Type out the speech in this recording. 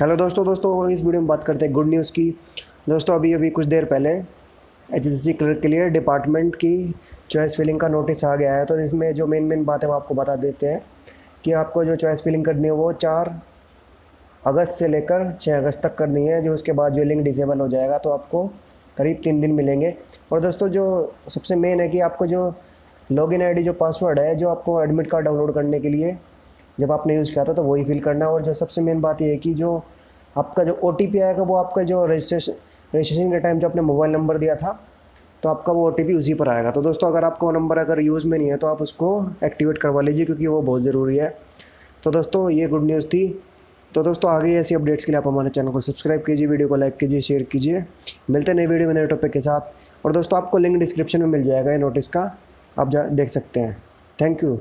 Hello दोस्तों दोस्तों इस वीडियो में बात करते हैं गुड न्यूज़ की। दोस्तों, अभी अभी कुछ देर पहले H S C clear department की चॉइस फिलिंग का नोटिस आ गया है। तो इसमें जो मेन मेन बात है, वो आपको बता देते हैं कि आपको जो चॉइस फिलिंग करनी है, वो चार अगस्त से लेकर छः अगस्त तक करनी है, जो उसके बाद जो लिंक डिसेबल हो जाएगा तो आपको करीब तीन दिन मिलेंगे। और दोस्तों, जो सबसे मेन है कि आपको जो लॉगिन आईडी जो पासवर्ड है, जो आपको एडमिट कार्ड डाउनलोड करने के लिए जब आपने यूज़ किया था तो वही फिल करना और जो सबसे मेन बात यह है कि जो आपका जो ओटीपी आएगा, वो आपका जो रजिस्ट्रेशन रजिस्ट्रेशन के टाइम जो आपने मोबाइल नंबर दिया था तो आपका वो ओटीपी उसी पर आएगा। तो दोस्तों, अगर आपका वो नंबर अगर यूज़ में नहीं है तो आप उसको एक्टिवेट करवा लीजिए, क्योंकि वो बहुत ज़रूरी है। तो दोस्तों, ये गुड न्यूज़ थी। तो दोस्तों, आगे ऐसी अपडेट्स के लिए आप हमारे चैनल को सब्सक्राइब कीजिए वीडियो को लाइक कीजिए शेयर कीजिए। मिलते नए वीडियो में, नए टॉपिक के साथ। और दोस्तों, आपको लिंक डिस्क्रिप्शन में मिल जाएगा ये नोटिस का। आप जा, देख सकते हैं। Thank you